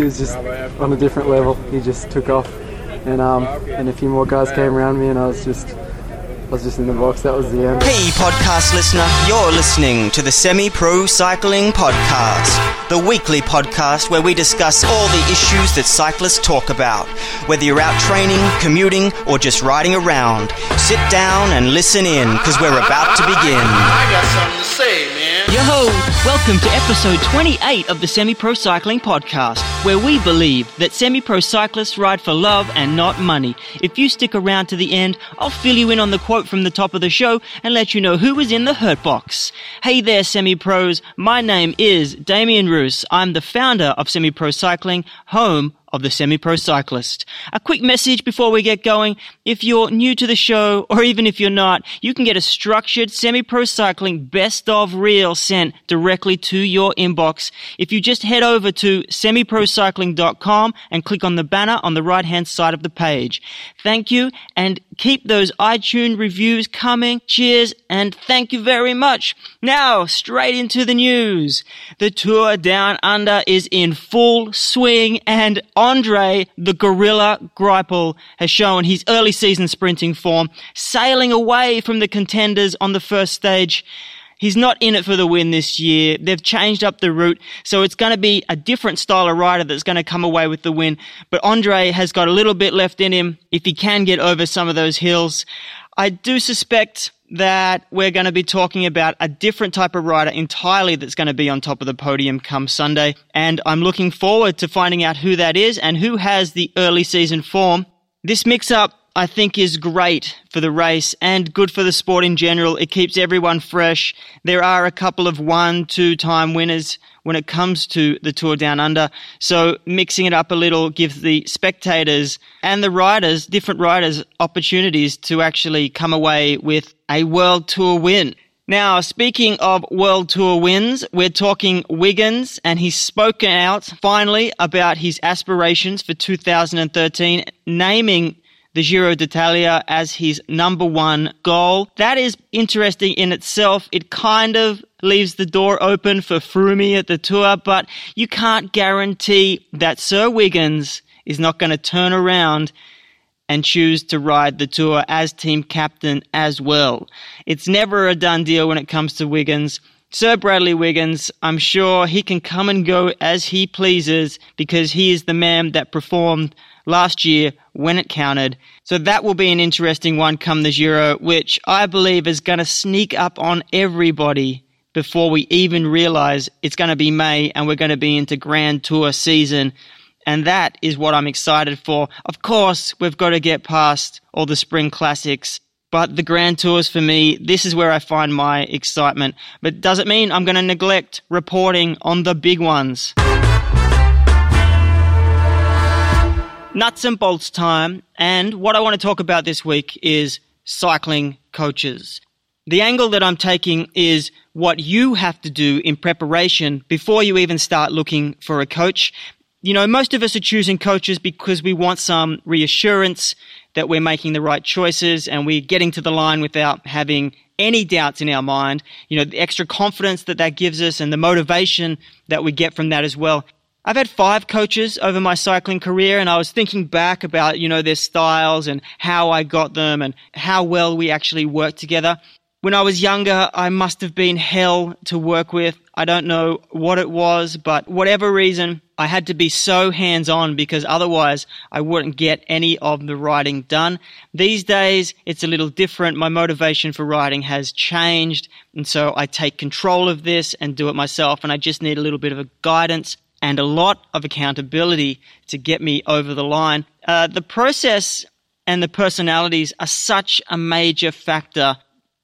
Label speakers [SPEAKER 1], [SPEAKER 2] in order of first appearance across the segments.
[SPEAKER 1] He was just on a different level. He just took off, and um, and a few more guys came around me, and I was just I was just in the box. That was the end.
[SPEAKER 2] Hey, podcast listener, you're listening to the Semi Pro Cycling Podcast, the weekly podcast where we discuss all the issues that cyclists talk about. Whether you're out training, commuting, or just riding around, sit down and listen in because we're about to begin.
[SPEAKER 3] I got something to say, man.
[SPEAKER 4] Yo, ho, welcome to episode 28 of the Semi Pro Cycling Podcast, where we believe that semi pro cyclists ride for love and not money. If you stick around to the end, I'll fill you in on the quote from the top of the show and let you know who was in the hurt box. Hey there, semi pros. My name is Damien Roos. I'm the founder of Semi Pro Cycling, home of the semi-pro cyclist. A quick message before we get going. If you're new to the show, or even if you're not, you can get a structured semi-pro cycling best of reel sent directly to your inbox. If you just head over to semiprocycling.com and click on the banner on the right hand side of the page. Thank you and keep those iTunes reviews coming. Cheers and thank you very much. Now, straight into the news. The tour down under is in full swing and Andre the Gorilla Greipel has shown his early season sprinting form, sailing away from the contenders on the first stage. He's not in it for the win this year. They've changed up the route, so it's going to be a different style of rider that's going to come away with the win. But Andre has got a little bit left in him if he can get over some of those hills. I do suspect that we're going to be talking about a different type of rider entirely that's going to be on top of the podium come Sunday. And I'm looking forward to finding out who that is and who has the early season form. This mix up I think is great for the race and good for the sport in general. It keeps everyone fresh. There are a couple of one, two time winners when it comes to the Tour Down Under. So mixing it up a little gives the spectators and the riders, different riders, opportunities to actually come away with a World Tour win. Now, speaking of World Tour wins, we're talking Wiggins, and he's spoken out finally about his aspirations for 2013, naming the Giro d'Italia as his number one goal. That is interesting in itself. It kind of leaves the door open for Froome at the Tour, but you can't guarantee that Sir Wiggins is not going to turn around and choose to ride the tour as team captain as well. It's never a done deal when it comes to Wiggins. Sir Bradley Wiggins, I'm sure he can come and go as he pleases because he is the man that performed last year when it counted. So that will be an interesting one come the Giro, uh, which I believe is going to sneak up on everybody before we even realize it's going to be May and we're going to be into Grand Tour season. And that is what I'm excited for. Of course, we've got to get past all the spring classics. But the Grand Tours for me, this is where I find my excitement. But does it mean I'm going to neglect reporting on the big ones? Nuts and bolts time. And what I want to talk about this week is cycling coaches. The angle that I'm taking is what you have to do in preparation before you even start looking for a coach. You know, most of us are choosing coaches because we want some reassurance that we're making the right choices and we're getting to the line without having any doubts in our mind. You know, the extra confidence that that gives us and the motivation that we get from that as well. I've had five coaches over my cycling career and I was thinking back about, you know, their styles and how I got them and how well we actually worked together. When I was younger, I must have been hell to work with. I don't know what it was, but whatever reason, I had to be so hands on because otherwise I wouldn't get any of the riding done. These days, it's a little different. My motivation for riding has changed. And so I take control of this and do it myself. And I just need a little bit of a guidance and a lot of accountability to get me over the line. Uh, the process and the personalities are such a major factor,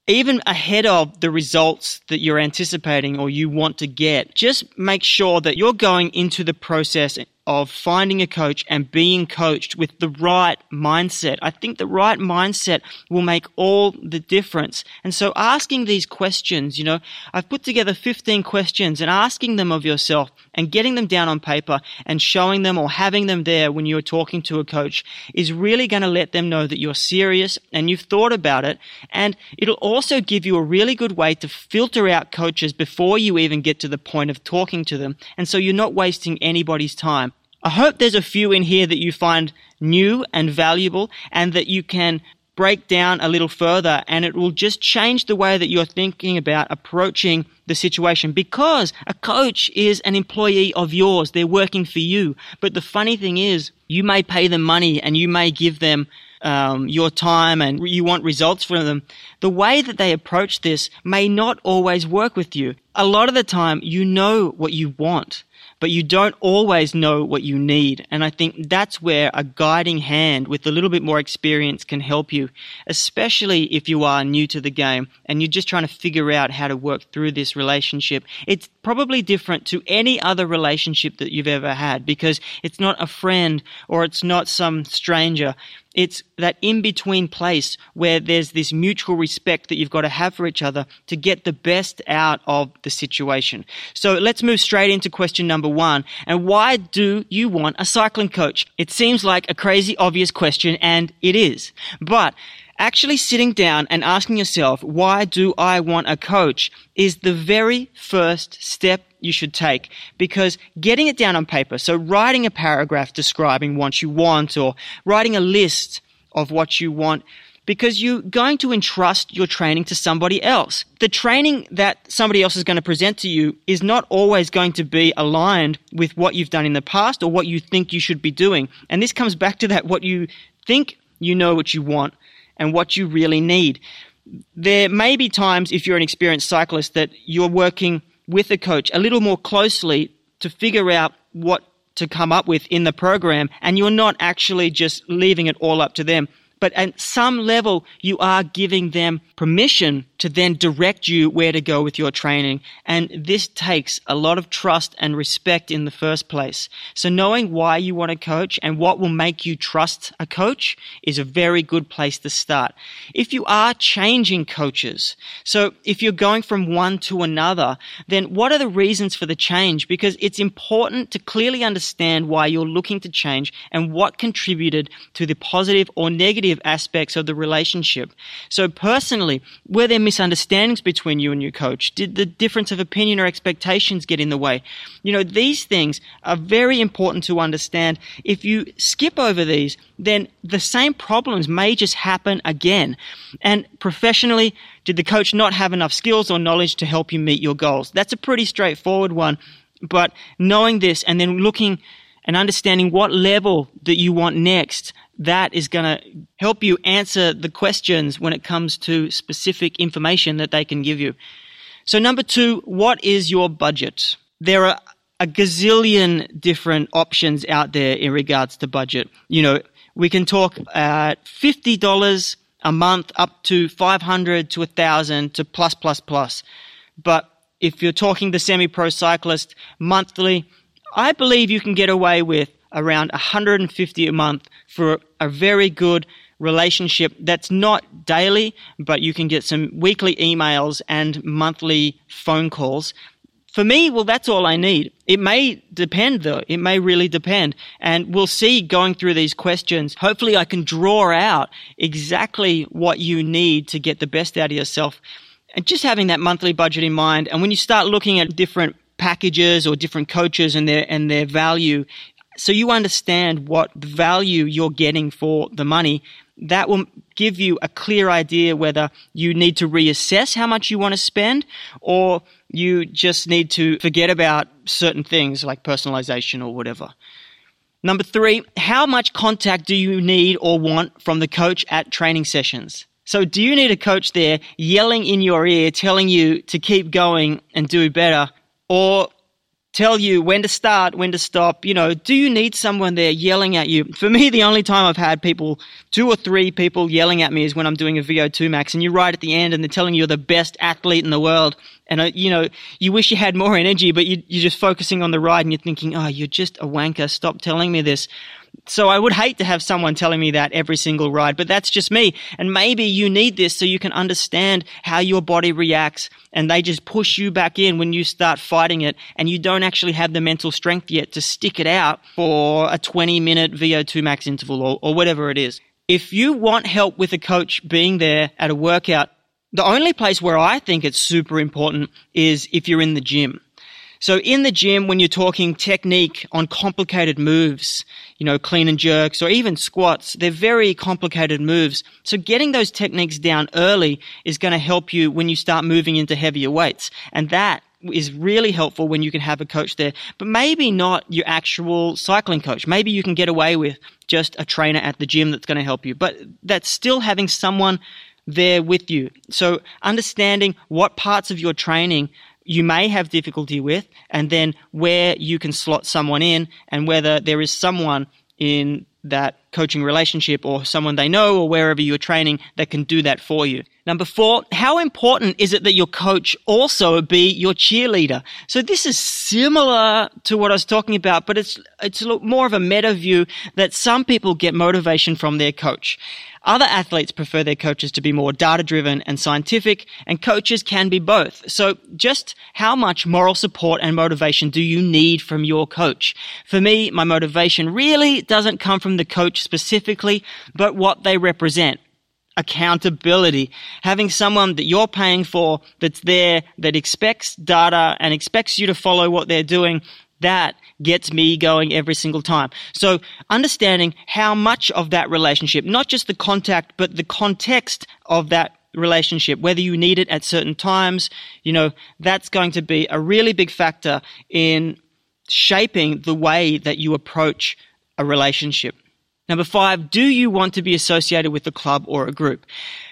[SPEAKER 4] even ahead of the results that you're anticipating or you want to get. Just make sure that you're going into the process of finding a coach and being coached with the right mindset. I think the right mindset will make all the difference. And so asking these questions, you know, I've put together 15 questions and asking them of yourself and getting them down on paper and showing them or having them there when you're talking to a coach is really going to let them know that you're serious and you've thought about it. And it'll also give you a really good way to filter out coaches before you even get to the point of talking to them. And so you're not wasting anybody's time. I hope there's a few in here that you find new and valuable and that you can break down a little further and it will just change the way that you're thinking about approaching the situation because a coach is an employee of yours. They're working for you. But the funny thing is, you may pay them money and you may give them um, your time and you want results from them. The way that they approach this may not always work with you. A lot of the time, you know what you want but you don't always know what you need. And I think that's where a guiding hand with a little bit more experience can help you, especially if you are new to the game and you're just trying to figure out how to work through this relationship. It's probably different to any other relationship that you've ever had because it's not a friend or it's not some stranger. It's that in between place where there's this mutual respect that you've got to have for each other to get the best out of the situation. So let's move straight into question number one. And why do you want a cycling coach? It seems like a crazy obvious question and it is. But actually sitting down and asking yourself, why do I want a coach is the very first step you should take because getting it down on paper, so writing a paragraph describing what you want or writing a list of what you want, because you're going to entrust your training to somebody else. The training that somebody else is going to present to you is not always going to be aligned with what you've done in the past or what you think you should be doing. And this comes back to that what you think you know what you want and what you really need. There may be times if you're an experienced cyclist that you're working with a coach a little more closely to figure out what to come up with in the program and you're not actually just leaving it all up to them but at some level, you are giving them permission to then direct you where to go with your training. And this takes a lot of trust and respect in the first place. So knowing why you want to coach and what will make you trust a coach is a very good place to start. If you are changing coaches, so if you're going from one to another, then what are the reasons for the change? Because it's important to clearly understand why you're looking to change and what contributed to the positive or negative aspects of the relationship. So personally, were there misunderstandings between you and your coach? Did the difference of opinion or expectations get in the way? You know, these things are very important to understand. If you skip over these, then the same problems may just happen again. And professionally, did the coach not have enough skills or knowledge to help you meet your goals? That's a pretty straightforward one. But knowing this and then looking and understanding what level that you want next that is going to help you answer the questions when it comes to specific information that they can give you. So, number two, what is your budget? There are a gazillion different options out there in regards to budget. You know, we can talk at $50 a month up to 500 to 1000 to plus plus plus. But if you're talking the semi-pro cyclist monthly, I believe you can get away with around 150 a month for a very good relationship that's not daily, but you can get some weekly emails and monthly phone calls. For me, well, that's all I need. It may depend though. It may really depend. And we'll see going through these questions. Hopefully I can draw out exactly what you need to get the best out of yourself. And just having that monthly budget in mind. And when you start looking at different packages or different coaches and their and their value so you understand what value you're getting for the money. That will give you a clear idea whether you need to reassess how much you want to spend or you just need to forget about certain things like personalization or whatever. Number three, how much contact do you need or want from the coach at training sessions? So do you need a coach there yelling in your ear, telling you to keep going and do better? Or tell you when to start, when to stop. You know, do you need someone there yelling at you? For me, the only time I've had people, two or three people yelling at me is when I'm doing a VO2 max and you ride at the end and they're telling you you're the best athlete in the world. And, uh, you know, you wish you had more energy, but you, you're just focusing on the ride and you're thinking, oh, you're just a wanker. Stop telling me this. So I would hate to have someone telling me that every single ride, but that's just me. And maybe you need this so you can understand how your body reacts and they just push you back in when you start fighting it and you don't actually have the mental strength yet to stick it out for a 20 minute VO2 max interval or, or whatever it is. If you want help with a coach being there at a workout, the only place where I think it's super important is if you're in the gym. So in the gym, when you're talking technique on complicated moves, you know, clean and jerks or even squats, they're very complicated moves. So getting those techniques down early is going to help you when you start moving into heavier weights. And that is really helpful when you can have a coach there, but maybe not your actual cycling coach. Maybe you can get away with just a trainer at the gym that's going to help you, but that's still having someone there with you. So understanding what parts of your training you may have difficulty with, and then where you can slot someone in, and whether there is someone in that coaching relationship or someone they know or wherever you're training that can do that for you. Number four, how important is it that your coach also be your cheerleader? So this is similar to what I was talking about, but it's, it's more of a meta view that some people get motivation from their coach. Other athletes prefer their coaches to be more data driven and scientific, and coaches can be both. So just how much moral support and motivation do you need from your coach? For me, my motivation really doesn't come from the coach specifically, but what they represent accountability. Having someone that you're paying for that's there, that expects data and expects you to follow what they're doing that gets me going every single time. So understanding how much of that relationship, not just the contact, but the context of that relationship, whether you need it at certain times, you know, that's going to be a really big factor in shaping the way that you approach a relationship. Number five, do you want to be associated with a club or a group?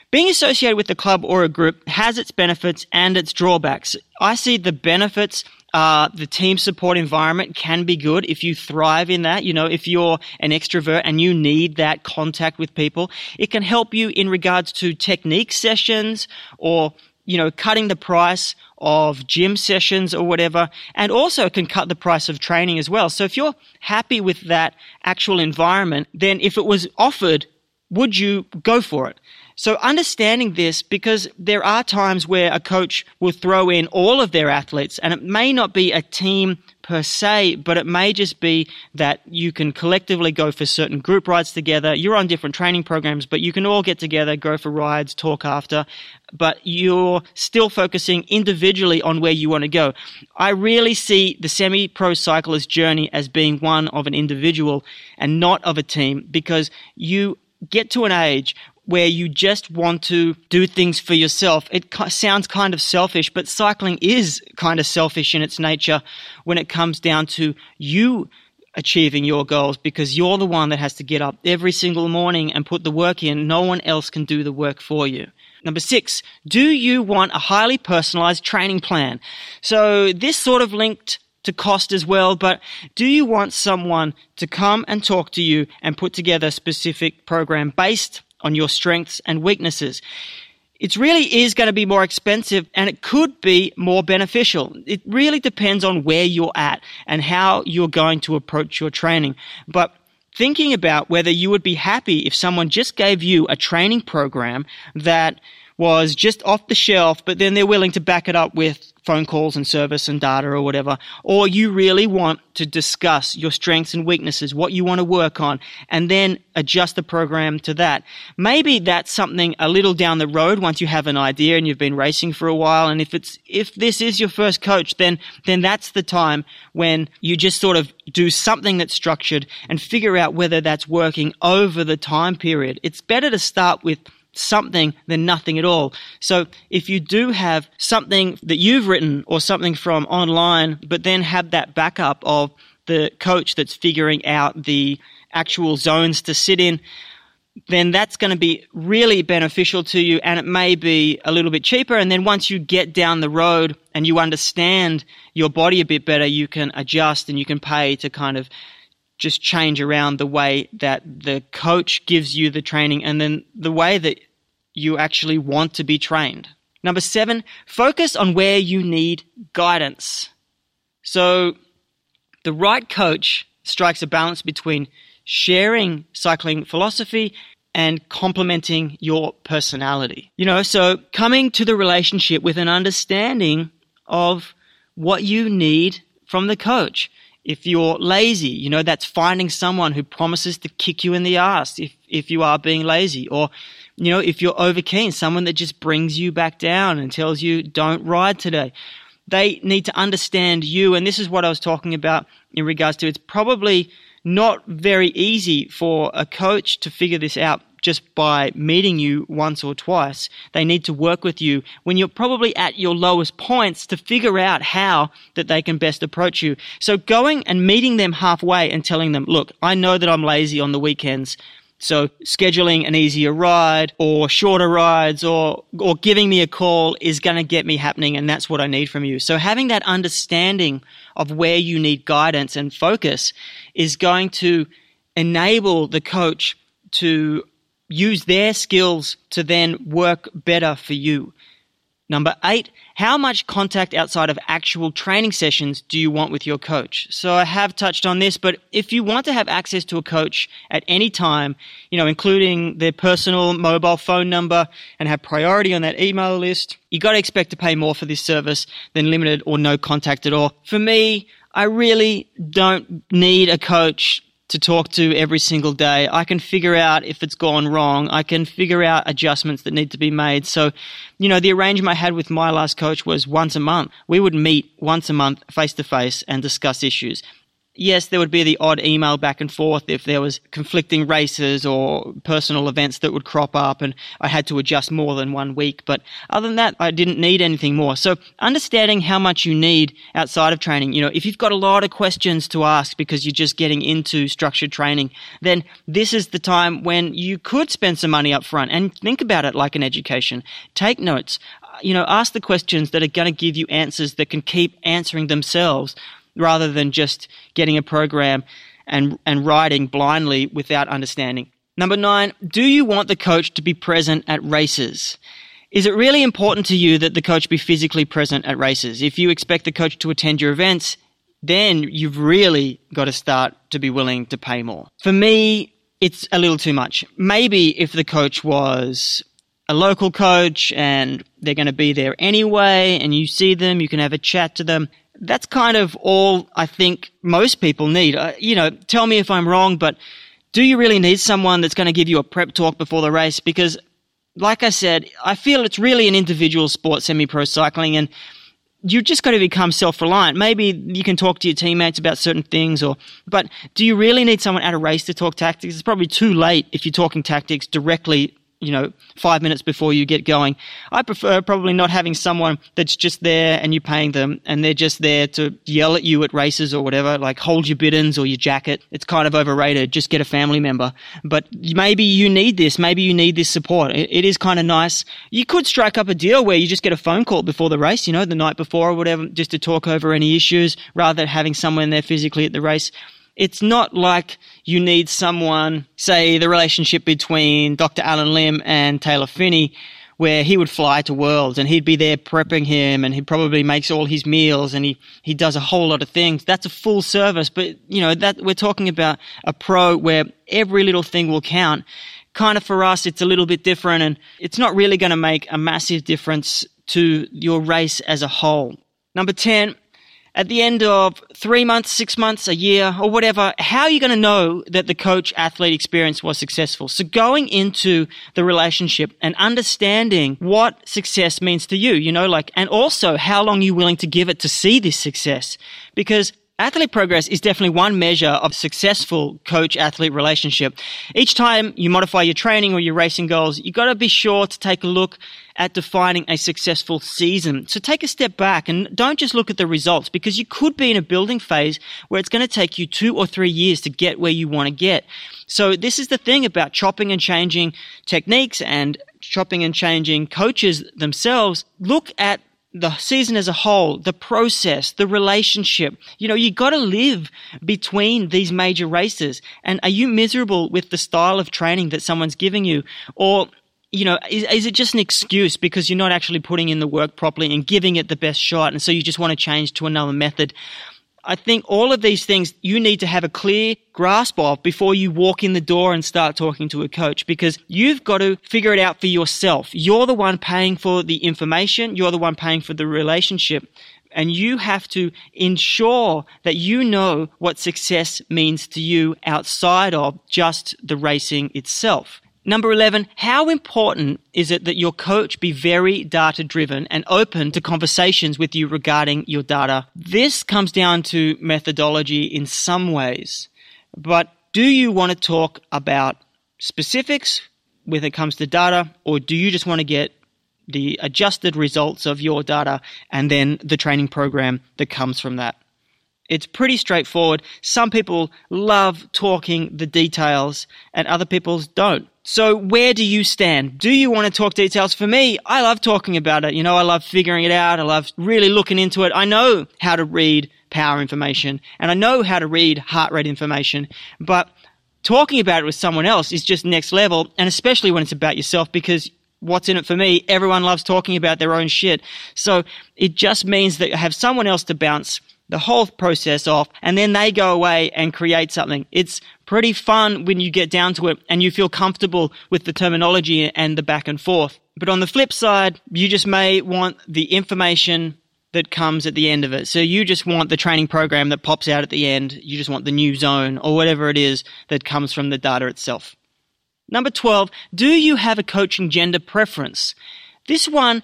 [SPEAKER 4] Being associated with a club or a group has its benefits and its drawbacks. I see the benefits uh, the team support environment can be good if you thrive in that. You know, if you're an extrovert and you need that contact with people, it can help you in regards to technique sessions or, you know, cutting the price of gym sessions or whatever, and also can cut the price of training as well. So if you're happy with that actual environment, then if it was offered, would you go for it? So understanding this, because there are times where a coach will throw in all of their athletes, and it may not be a team per se, but it may just be that you can collectively go for certain group rides together. You're on different training programs, but you can all get together, go for rides, talk after, but you're still focusing individually on where you want to go. I really see the semi pro cyclist journey as being one of an individual and not of a team because you get to an age where you just want to do things for yourself. It sounds kind of selfish, but cycling is kind of selfish in its nature when it comes down to you achieving your goals because you're the one that has to get up every single morning and put the work in. No one else can do the work for you. Number six, do you want a highly personalized training plan? So this sort of linked to cost as well, but do you want someone to come and talk to you and put together a specific program based on your strengths and weaknesses. It really is going to be more expensive and it could be more beneficial. It really depends on where you're at and how you're going to approach your training. But thinking about whether you would be happy if someone just gave you a training program that was just off the shelf, but then they're willing to back it up with phone calls and service and data or whatever, or you really want to discuss your strengths and weaknesses, what you want to work on, and then adjust the program to that. Maybe that's something a little down the road once you have an idea and you've been racing for a while. And if it's, if this is your first coach, then, then that's the time when you just sort of do something that's structured and figure out whether that's working over the time period. It's better to start with something than nothing at all. So if you do have something that you've written or something from online, but then have that backup of the coach that's figuring out the actual zones to sit in, then that's going to be really beneficial to you and it may be a little bit cheaper. And then once you get down the road and you understand your body a bit better, you can adjust and you can pay to kind of just change around the way that the coach gives you the training and then the way that you actually want to be trained. Number seven, focus on where you need guidance. So the right coach strikes a balance between sharing cycling philosophy and complementing your personality. You know, so coming to the relationship with an understanding of what you need from the coach. If you're lazy, you know, that's finding someone who promises to kick you in the ass if, if you are being lazy. Or, you know, if you're over keen, someone that just brings you back down and tells you, don't ride today. they need to understand you. And this is what I was talking about in regards to it's probably not very easy for a coach to figure this out just by meeting you once or twice. They need to work with you when you're probably at your lowest points to figure out how that they can best approach you. So going and meeting them halfway and telling them, look, I know that I'm lazy on the weekends. So scheduling an easier ride or shorter rides or, or giving me a call is going to get me happening. And that's what I need from you. So having that understanding of where you need guidance and focus is going to enable the coach to use their skills to then work better for you. Number eight, how much contact outside of actual training sessions do you want with your coach? So I have touched on this, but if you want to have access to a coach at any time, you know, including their personal mobile phone number and have priority on that email list, you got to expect to pay more for this service than limited or no contact at all. For me, I really don't need a coach to talk to every single day. I can figure out if it's gone wrong. I can figure out adjustments that need to be made. So, you know, the arrangement I had with my last coach was once a month. We would meet once a month face to face and discuss issues yes, there would be the odd email back and forth if there was conflicting races or personal events that would crop up and I had to adjust more than one week. But other than that, I didn't need anything more. So understanding how much you need outside of training, you know, if you've got a lot of questions to ask because you're just getting into structured training, then this is the time when you could spend some money up front and think about it like an education. Take notes. You know, ask the questions that are going to give you answers that can keep answering themselves rather than just getting a program and, and riding blindly without understanding. Number nine, do you want the coach to be present at races? Is it really important to you that the coach be physically present at races? If you expect the coach to attend your events, then you've really got to start to be willing to pay more. For me, it's a little too much. Maybe if the coach was a local coach and they're going to be there anyway and you see them, you can have a chat to them, that's kind of all I think most people need. Uh, you know, tell me if I'm wrong, but do you really need someone that's going to give you a prep talk before the race? Because, like I said, I feel it's really an individual sport, semi pro cycling, and you've just got to become self reliant. Maybe you can talk to your teammates about certain things, or but do you really need someone at a race to talk tactics? It's probably too late if you're talking tactics directly you know, five minutes before you get going. I prefer probably not having someone that's just there and you're paying them and they're just there to yell at you at races or whatever, like hold your bittens or your jacket. It's kind of overrated. Just get a family member. But maybe you need this. Maybe you need this support. it, it is kind of nice. You could strike up a deal where you just get a phone call before the race, you know, the night before or whatever, just to talk over any issues rather than having someone there physically at the race it's not like you need someone, say the relationship between Dr. Allen Lim and Taylor Phinney, where he would fly to Worlds and he'd be there prepping him and he probably makes all his meals and he, he does a whole lot of things. That's a full service, but you know, that we're talking about a pro where every little thing will count. Kind of for us, it's a little bit different and it's not really going to make a massive difference to your race as a whole. Number 10, at the end of three months, six months, a year, or whatever, how are you going to know that the coach athlete experience was successful? So going into the relationship and understanding what success means to you, you know, like, and also how long you're willing to give it to see this success. Because Athlete progress is definitely one measure of successful coach athlete relationship. Each time you modify your training or your racing goals, you've got to be sure to take a look at defining a successful season. So take a step back and don't just look at the results because you could be in a building phase where it's going to take you two or three years to get where you want to get. So this is the thing about chopping and changing techniques and chopping and changing coaches themselves. Look at the season as a whole, the process, the relationship. You know, you got to live between these major races. And are you miserable with the style of training that someone's giving you? Or, you know, is, is it just an excuse because you're not actually putting in the work properly and giving it the best shot? And so you just want to change to another method. I think all of these things you need to have a clear grasp of before you walk in the door and start talking to a coach because you've got to figure it out for yourself. You're the one paying for the information. You're the one paying for the relationship. And you have to ensure that you know what success means to you outside of just the racing itself. Number 11, how important is it that your coach be very data driven and open to conversations with you regarding your data? This comes down to methodology in some ways, but do you want to talk about specifics when it comes to data, or do you just want to get the adjusted results of your data and then the training program that comes from that? It's pretty straightforward. Some people love talking the details and other people don't. So where do you stand? Do you want to talk details? For me, I love talking about it. You know, I love figuring it out. I love really looking into it. I know how to read power information and I know how to read heart rate information, but talking about it with someone else is just next level. And especially when it's about yourself because what's in it for me? Everyone loves talking about their own shit. So it just means that I have someone else to bounce the whole process off and then they go away and create something. It's pretty fun when you get down to it and you feel comfortable with the terminology and the back and forth. But on the flip side, you just may want the information that comes at the end of it. So you just want the training program that pops out at the end. You just want the new zone or whatever it is that comes from the data itself. Number 12, do you have a coaching gender preference? This one,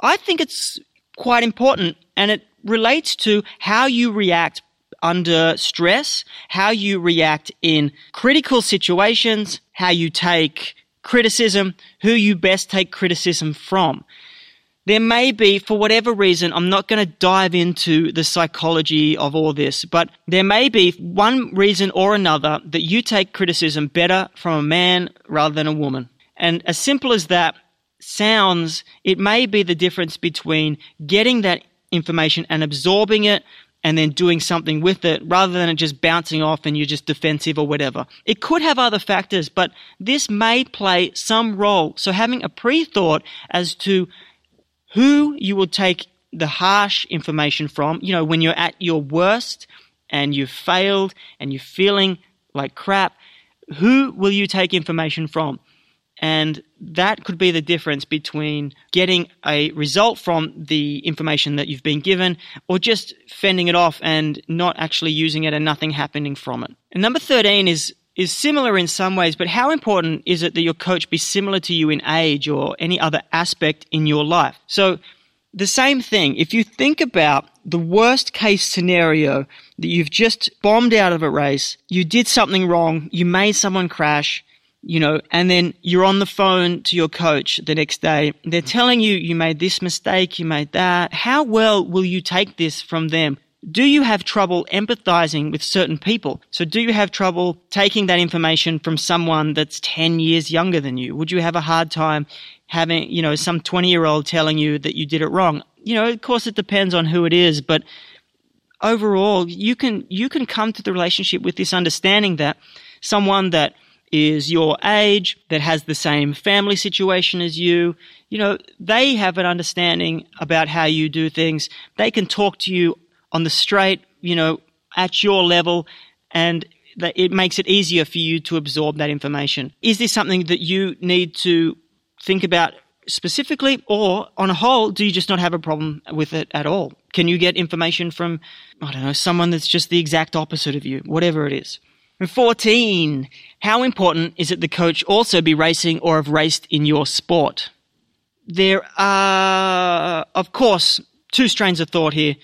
[SPEAKER 4] I think it's quite important and it relates to how you react under stress, how you react in critical situations, how you take criticism, who you best take criticism from. There may be, for whatever reason, I'm not going to dive into the psychology of all this, but there may be one reason or another that you take criticism better from a man rather than a woman. And as simple as that sounds, it may be the difference between getting that information and absorbing it and then doing something with it rather than it just bouncing off and you're just defensive or whatever. It could have other factors, but this may play some role. So having a pre-thought as to who you will take the harsh information from, you know, when you're at your worst and you've failed and you're feeling like crap, who will you take information from? And that could be the difference between getting a result from the information that you've been given or just fending it off and not actually using it and nothing happening from it. And number 13 is is similar in some ways, but how important is it that your coach be similar to you in age or any other aspect in your life? So, the same thing, if you think about the worst case scenario that you've just bombed out of a race, you did something wrong, you made someone crash, you know, and then you're on the phone to your coach the next day. They're telling you you made this mistake, you made that. How well will you take this from them? do you have trouble empathizing with certain people? So do you have trouble taking that information from someone that's 10 years younger than you? Would you have a hard time having, you know, some 20 year old telling you that you did it wrong? You know, of course it depends on who it is, but overall, you can, you can come to the relationship with this understanding that someone that is your age, that has the same family situation as you, you know, they have an understanding about how you do things. They can talk to you on the straight, you know, at your level, and it makes it easier for you to absorb that information. Is this something that you need to think about specifically, or on a whole, do you just not have a problem with it at all? Can you get information from, I don't know, someone that's just the exact opposite of you, whatever it is? And 14, how important is it the coach also be racing or have raced in your sport? There are, of course, two strains of thought here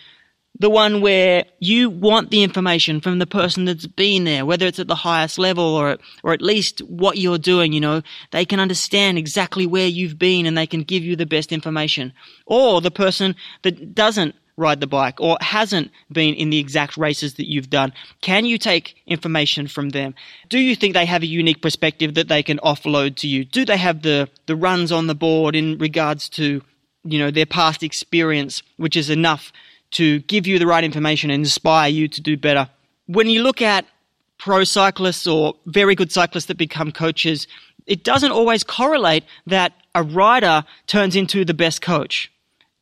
[SPEAKER 4] the one where you want the information from the person that's been there, whether it's at the highest level or, or at least what you're doing, you know, they can understand exactly where you've been and they can give you the best information. Or the person that doesn't ride the bike or hasn't been in the exact races that you've done. Can you take information from them? Do you think they have a unique perspective that they can offload to you? Do they have the, the runs on the board in regards to, you know, their past experience, which is enough to give you the right information and inspire you to do better. When you look at pro cyclists or very good cyclists that become coaches, it doesn't always correlate that a rider turns into the best coach.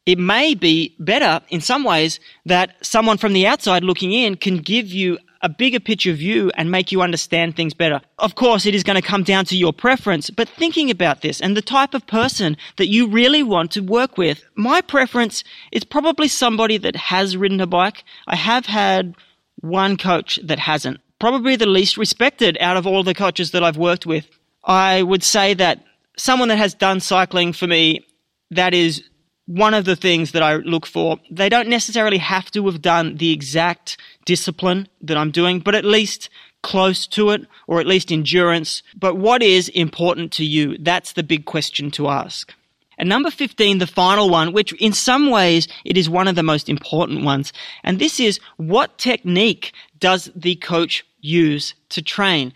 [SPEAKER 4] It may be better in some ways that someone from the outside looking in can give you a bigger picture view and make you understand things better. Of course, it is going to come down to your preference, but thinking about this and the type of person that you really want to work with, my preference is probably somebody that has ridden a bike. I have had one coach that hasn't. Probably the least respected out of all the coaches that I've worked with. I would say that someone that has done cycling for me, that is one of the things that I look for. They don't necessarily have to have done the exact discipline that I'm doing, but at least close to it, or at least endurance. But what is important to you? That's the big question to ask. And number 15, the final one, which in some ways it is one of the most important ones. And this is what technique does the coach use to train?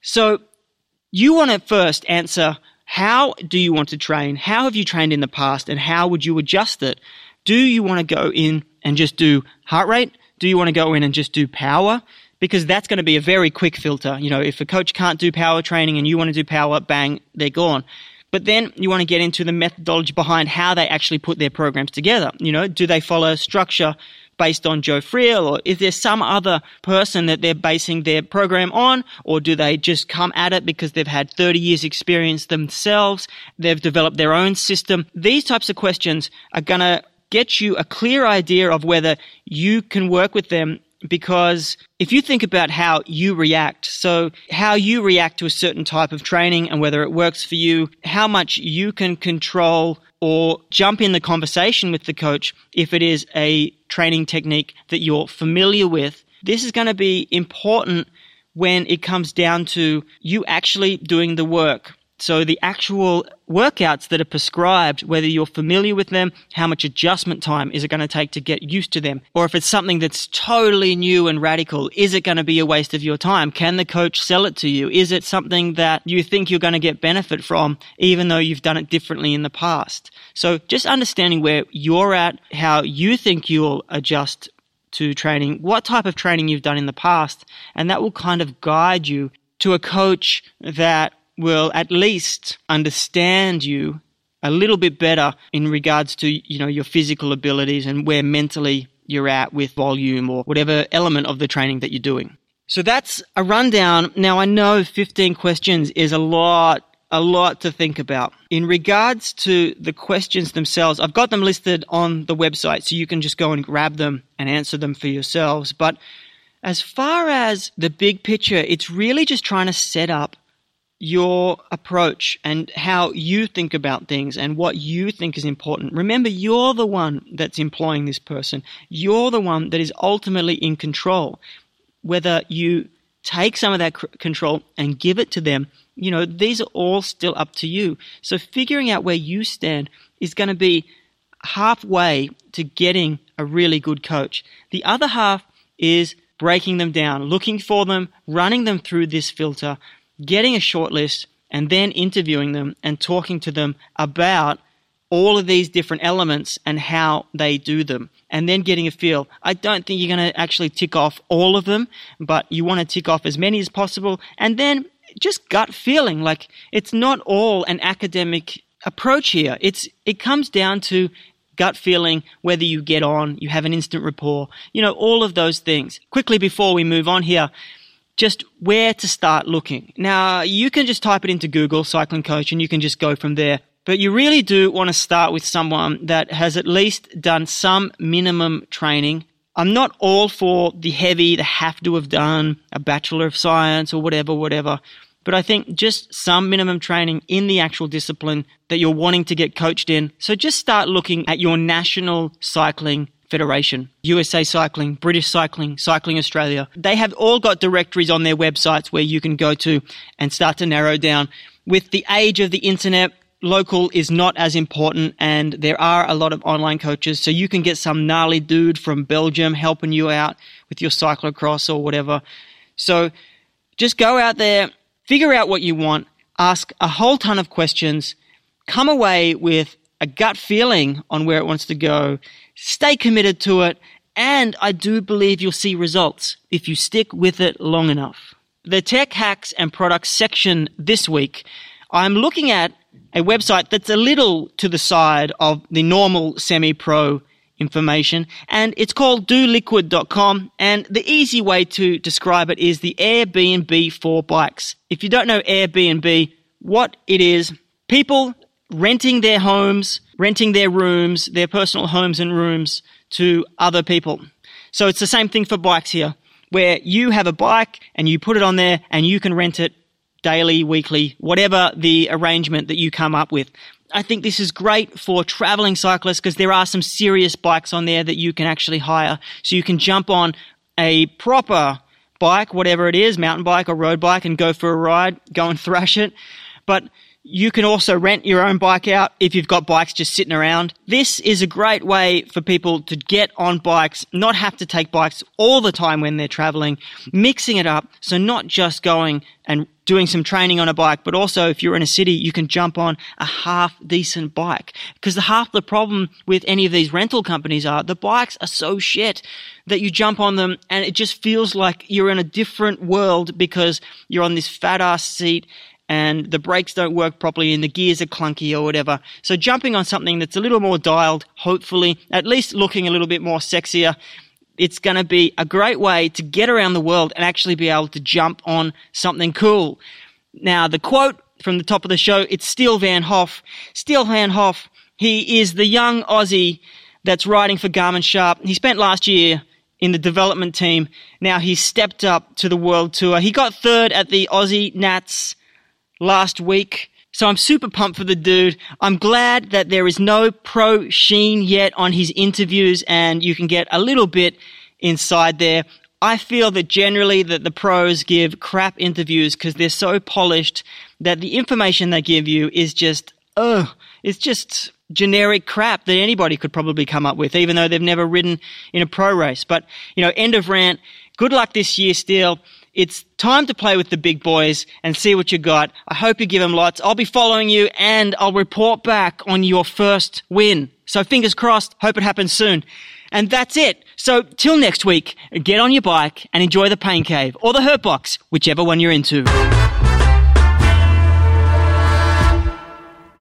[SPEAKER 4] So you want to first answer how do you want to train? How have you trained in the past and how would you adjust it? Do you want to go in and just do heart rate? Do you want to go in and just do power? Because that's going to be a very quick filter. You know, if a coach can't do power training and you want to do power, bang, they're gone. But then you want to get into the methodology behind how they actually put their programs together. You know, do they follow structure based on Joe Friel or is there some other person that they're basing their program on or do they just come at it because they've had 30 years experience themselves? They've developed their own system. These types of questions are going to get you a clear idea of whether you can work with them because if you think about how you react, so how you react to a certain type of training and whether it works for you, how much you can control or jump in the conversation with the coach if it is a training technique that you're familiar with. This is going to be important when it comes down to you actually doing the work. So the actual workouts that are prescribed, whether you're familiar with them, how much adjustment time is it going to take to get used to them? Or if it's something that's totally new and radical, is it going to be a waste of your time? Can the coach sell it to you? Is it something that you think you're going to get benefit from, even though you've done it differently in the past? So just understanding where you're at, how you think you'll adjust to training, what type of training you've done in the past, and that will kind of guide you to a coach that will at least understand you a little bit better in regards to you know your physical abilities and where mentally you're at with volume or whatever element of the training that you're doing. So that's a rundown. Now I know 15 questions is a lot a lot to think about. In regards to the questions themselves, I've got them listed on the website so you can just go and grab them and answer them for yourselves. But as far as the big picture, it's really just trying to set up your approach and how you think about things and what you think is important. Remember, you're the one that's employing this person. You're the one that is ultimately in control. Whether you take some of that c- control and give it to them, you know, these are all still up to you. So figuring out where you stand is going to be halfway to getting a really good coach. The other half is breaking them down, looking for them, running them through this filter, getting a shortlist and then interviewing them and talking to them about all of these different elements and how they do them and then getting a feel. I don't think you're going to actually tick off all of them, but you want to tick off as many as possible and then just gut feeling like it's not all an academic approach here. It's it comes down to gut feeling, whether you get on, you have an instant rapport, you know, all of those things. Quickly before we move on here, just where to start looking. Now, you can just type it into Google, cycling coach, and you can just go from there. But you really do want to start with someone that has at least done some minimum training. I'm not all for the heavy, the have to have done a Bachelor of Science or whatever, whatever. But I think just some minimum training in the actual discipline that you're wanting to get coached in. So just start looking at your national cycling Federation, USA Cycling, British Cycling, Cycling Australia. They have all got directories on their websites where you can go to and start to narrow down. With the age of the internet, local is not as important and there are a lot of online coaches so you can get some gnarly dude from Belgium helping you out with your cyclocross or whatever. So just go out there, figure out what you want, ask a whole ton of questions, come away with a gut feeling on where it wants to go Stay committed to it, and I do believe you'll see results if you stick with it long enough. The tech hacks and products section this week, I'm looking at a website that's a little to the side of the normal semi pro information, and it's called doliquid.com. And the easy way to describe it is the Airbnb for bikes. If you don't know Airbnb, what it is, people renting their homes, renting their rooms, their personal homes and rooms to other people. So it's the same thing for bikes here, where you have a bike and you put it on there and you can rent it daily, weekly, whatever the arrangement that you come up with. I think this is great for traveling cyclists because there are some serious bikes on there that you can actually hire. So you can jump on a proper bike, whatever it is, mountain bike or road bike, and go for a ride, go and thrash it. But you can also rent your own bike out if you've got bikes just sitting around. This is a great way for people to get on bikes, not have to take bikes all the time when they're traveling, mixing it up. So not just going and doing some training on a bike, but also if you're in a city, you can jump on a half decent bike. Because the half the problem with any of these rental companies are the bikes are so shit that you jump on them and it just feels like you're in a different world because you're on this fat ass seat and the brakes don't work properly and the gears are clunky or whatever. So jumping on something that's a little more dialed, hopefully, at least looking a little bit more sexier, it's going to be a great way to get around the world and actually be able to jump on something cool. Now, the quote from the top of the show, it's Steele Von Hoff. Steele Von Hoff, he is the young Aussie that's riding for Garmin Sharp. He spent last year in the development team. Now he's stepped up to the world tour. He got third at the Aussie Nats last week. So I'm super pumped for the dude. I'm glad that there is no pro sheen yet on his interviews and you can get a little bit inside there. I feel that generally that the pros give crap interviews because they're so polished that the information they give you is just, ugh, it's just generic crap that anybody could probably come up with, even though they've never ridden in a pro race. But, you know, end of rant. Good luck this year Steele. It's time to play with the big boys and see what you got. I hope you give them lots. I'll be following you and I'll report back on your first win. So fingers crossed. Hope it happens soon. And that's it. So till next week, get on your bike and enjoy the pain cave or the hurt box, whichever one you're into.